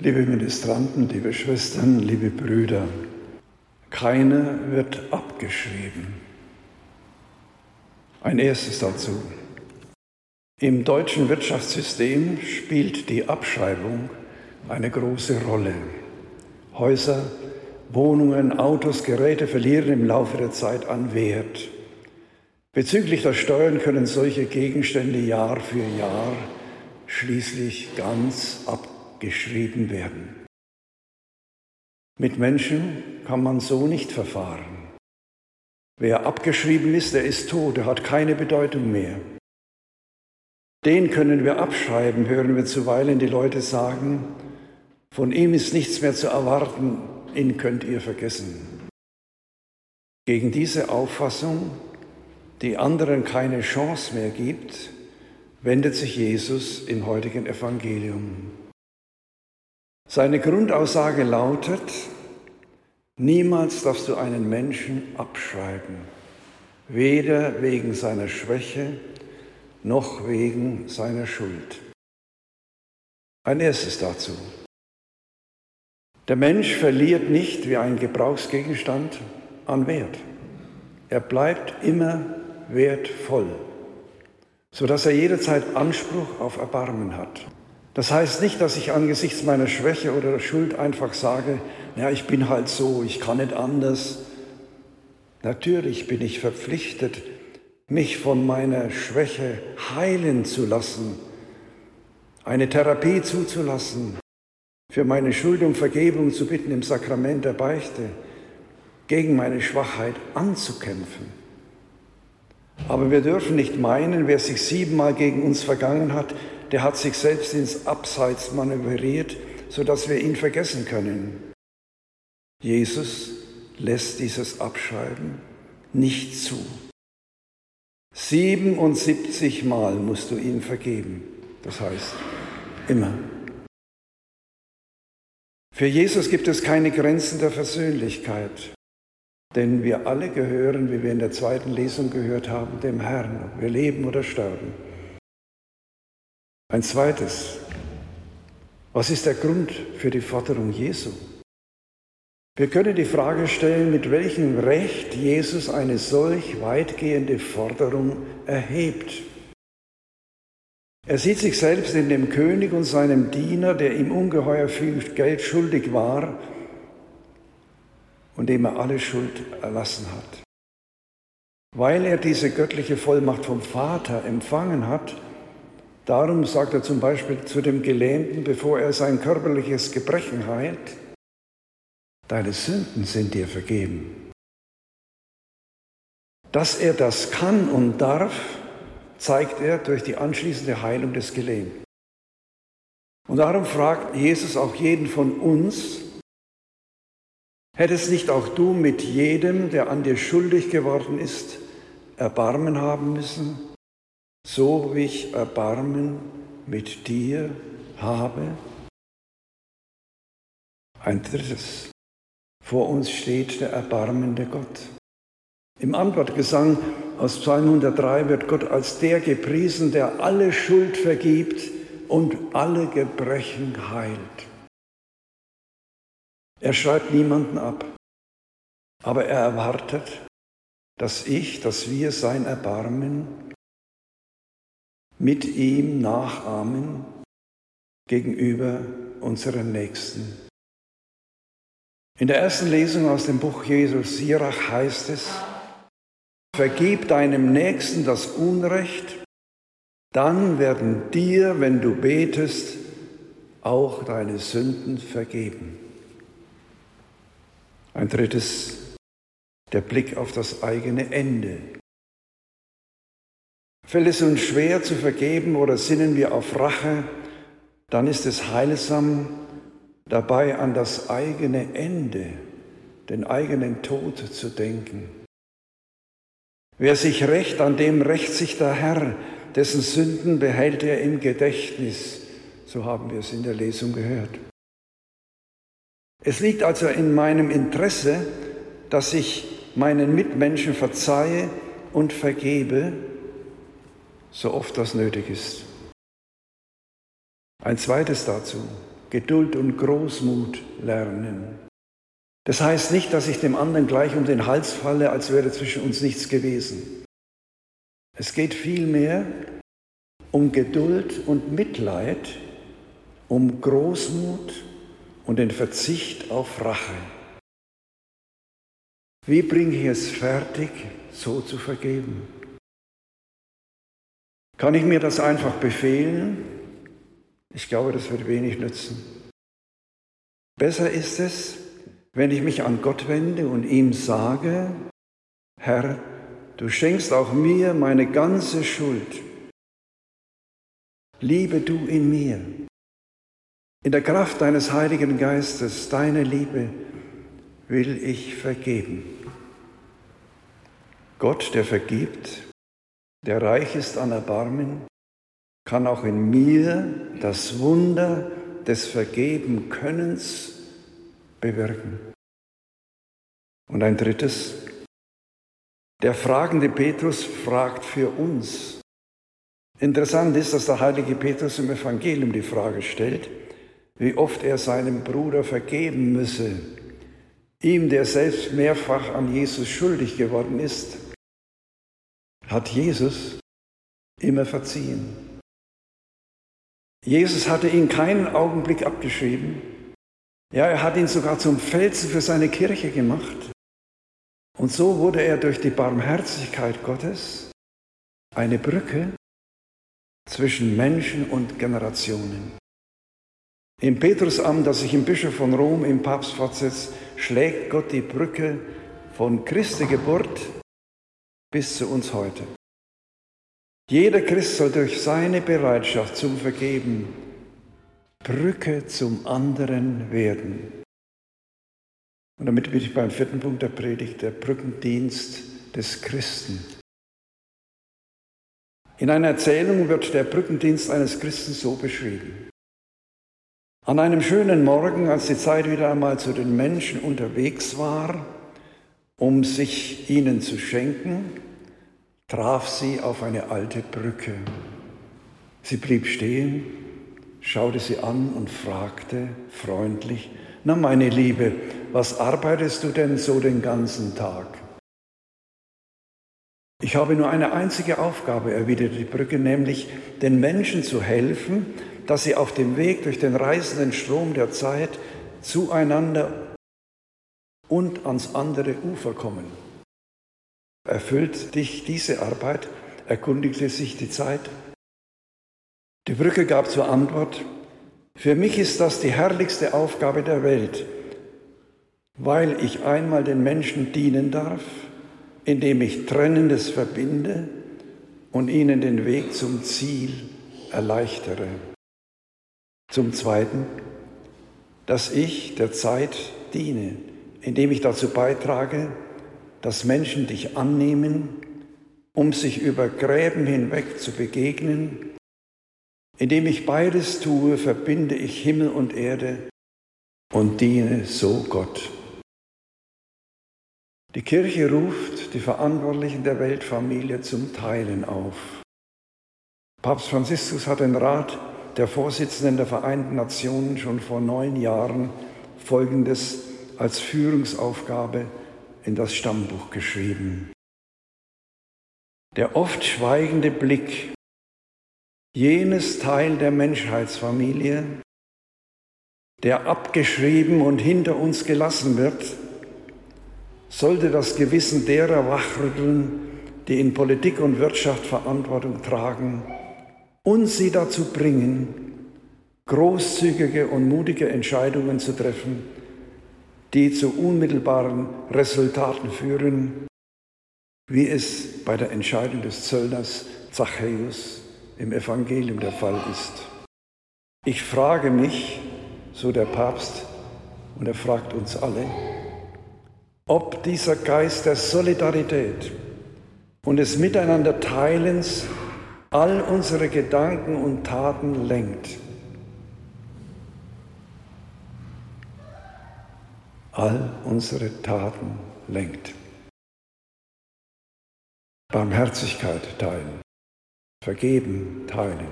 Liebe Ministranten, liebe Schwestern, liebe Brüder, keiner wird abgeschrieben. Ein erstes dazu. Im deutschen Wirtschaftssystem spielt die Abschreibung eine große Rolle. Häuser, Wohnungen, Autos, Geräte verlieren im Laufe der Zeit an Wert. Bezüglich der Steuern können solche Gegenstände Jahr für Jahr schließlich ganz abgeschrieben werden. Mit Menschen kann man so nicht verfahren. Wer abgeschrieben ist, der ist tot, er hat keine Bedeutung mehr. Den können wir abschreiben, hören wir zuweilen die Leute sagen, von ihm ist nichts mehr zu erwarten, ihn könnt ihr vergessen. Gegen diese Auffassung, die anderen keine Chance mehr gibt, wendet sich Jesus im heutigen Evangelium. Seine Grundaussage lautet, niemals darfst du einen Menschen abschreiben, weder wegen seiner Schwäche noch wegen seiner Schuld. Ein erstes dazu. Der Mensch verliert nicht wie ein Gebrauchsgegenstand an Wert. Er bleibt immer wertvoll, sodass er jederzeit Anspruch auf Erbarmen hat. Das heißt nicht, dass ich angesichts meiner Schwäche oder Schuld einfach sage, ja, ich bin halt so, ich kann nicht anders. Natürlich bin ich verpflichtet, mich von meiner Schwäche heilen zu lassen, eine Therapie zuzulassen, für meine Schuld um Vergebung zu bitten im Sakrament der Beichte, gegen meine Schwachheit anzukämpfen. Aber wir dürfen nicht meinen, wer sich siebenmal gegen uns vergangen hat, der hat sich selbst ins Abseits manövriert, sodass wir ihn vergessen können. Jesus lässt dieses Abschreiben nicht zu. 77 Mal musst du ihm vergeben. Das heißt, immer. Für Jesus gibt es keine Grenzen der Versöhnlichkeit, denn wir alle gehören, wie wir in der zweiten Lesung gehört haben, dem Herrn, ob wir leben oder sterben. Ein zweites, was ist der Grund für die Forderung Jesu? Wir können die Frage stellen, mit welchem Recht Jesus eine solch weitgehende Forderung erhebt. Er sieht sich selbst in dem König und seinem Diener, der ihm ungeheuer viel Geld schuldig war und dem er alle Schuld erlassen hat. Weil er diese göttliche Vollmacht vom Vater empfangen hat, darum sagt er zum Beispiel zu dem Gelähmten, bevor er sein körperliches Gebrechen heilt, deine Sünden sind dir vergeben. Dass er das kann und darf, zeigt er durch die anschließende Heilung des Gelähmten. Und darum fragt Jesus auch jeden von uns, hättest nicht auch du mit jedem, der an dir schuldig geworden ist, Erbarmen haben müssen, so wie ich Erbarmen mit dir habe? Ein drittes. Vor uns steht der erbarmende Gott. Im Antwortgesang aus Psalm 103 wird Gott als der gepriesen, der alle Schuld vergibt und alle Gebrechen heilt. Er schreibt niemanden ab, aber er erwartet, dass ich, dass wir sein Erbarmen mit ihm nachahmen gegenüber unseren Nächsten. In der ersten Lesung aus dem Buch Jesus Sirach heißt es, Vergib deinem Nächsten das Unrecht, dann werden dir, wenn du betest, auch deine Sünden vergeben. Ein drittes, der Blick auf das eigene Ende. Fällt es uns schwer zu vergeben oder sinnen wir auf Rache, dann ist es heilsam, dabei an das eigene Ende, den eigenen Tod zu denken. Wer sich rächt, an dem rächt sich der Herr, dessen Sünden behält er im Gedächtnis. So haben wir es in der Lesung gehört. Es liegt also in meinem Interesse, dass ich meinen Mitmenschen verzeihe und vergebe, so oft das nötig ist. Ein zweites dazu. Geduld und Großmut lernen. Das heißt nicht, dass ich dem anderen gleich um den Hals falle, als wäre zwischen uns nichts gewesen. Es geht vielmehr um Geduld und Mitleid, um Großmut und den Verzicht auf Rache. Wie bringe ich es fertig, so zu vergeben? Kann ich mir das einfach befehlen? Ich glaube, das wird wenig nützen. Besser ist es, wenn ich mich an Gott wende und ihm sage, Herr, du schenkst auch mir meine ganze Schuld. Liebe du in mir. In der Kraft deines Heiligen Geistes, deine Liebe, will ich vergeben. Gott, der vergibt, der reich ist an Erbarmen, kann auch in mir das Wunder des Vergebenkönnens bewirken. Und ein drittes, der fragende Petrus fragt für uns. Interessant ist, dass der heilige Petrus im Evangelium die Frage stellt, wie oft er seinem Bruder vergeben müsse, ihm, der selbst mehrfach an Jesus schuldig geworden ist, hat Jesus immer verziehen. Jesus hatte ihn keinen Augenblick abgeschrieben. Ja, er hat ihn sogar zum Felsen für seine Kirche gemacht. Und so wurde er durch die Barmherzigkeit Gottes eine Brücke zwischen Menschen und Generationen. Im Petrusamt, das sich im Bischof von Rom im Papst fortsetzt, schlägt Gott die Brücke von Christi Geburt bis zu uns heute. Jeder Christ soll durch seine Bereitschaft zum Vergeben Brücke zum anderen werden. Und damit bin ich beim vierten Punkt der Predigt, der Brückendienst des Christen. In einer Erzählung wird der Brückendienst eines Christen so beschrieben. An einem schönen Morgen, als die Zeit wieder einmal zu den Menschen unterwegs war, um sich ihnen zu schenken, traf sie auf eine alte Brücke. Sie blieb stehen, schaute sie an und fragte freundlich, na meine Liebe, was arbeitest du denn so den ganzen Tag? Ich habe nur eine einzige Aufgabe, erwiderte die Brücke, nämlich den Menschen zu helfen, dass sie auf dem Weg durch den reißenden Strom der Zeit zueinander und ans andere Ufer kommen. Erfüllt dich diese Arbeit? erkundigte sich die Zeit. Die Brücke gab zur Antwort, für mich ist das die herrlichste Aufgabe der Welt, weil ich einmal den Menschen dienen darf, indem ich Trennendes verbinde und ihnen den Weg zum Ziel erleichtere. Zum Zweiten, dass ich der Zeit diene, indem ich dazu beitrage, dass Menschen dich annehmen, um sich über Gräben hinweg zu begegnen. Indem ich beides tue, verbinde ich Himmel und Erde und diene so Gott. Die Kirche ruft die Verantwortlichen der Weltfamilie zum Teilen auf. Papst Franziskus hat den Rat der Vorsitzenden der Vereinten Nationen schon vor neun Jahren Folgendes als Führungsaufgabe in das Stammbuch geschrieben. Der oft schweigende Blick jenes Teil der Menschheitsfamilie, der abgeschrieben und hinter uns gelassen wird, sollte das Gewissen derer wachrütteln, die in Politik und Wirtschaft Verantwortung tragen und sie dazu bringen, großzügige und mutige Entscheidungen zu treffen, die zu unmittelbaren Resultaten führen, wie es bei der Entscheidung des Zöllners Zachäus im Evangelium der Fall ist. Ich frage mich, so der Papst, und er fragt uns alle, ob dieser Geist der Solidarität und des Miteinanderteilens all unsere Gedanken und Taten lenkt. All unsere Taten lenkt. Barmherzigkeit teilen, vergeben teilen,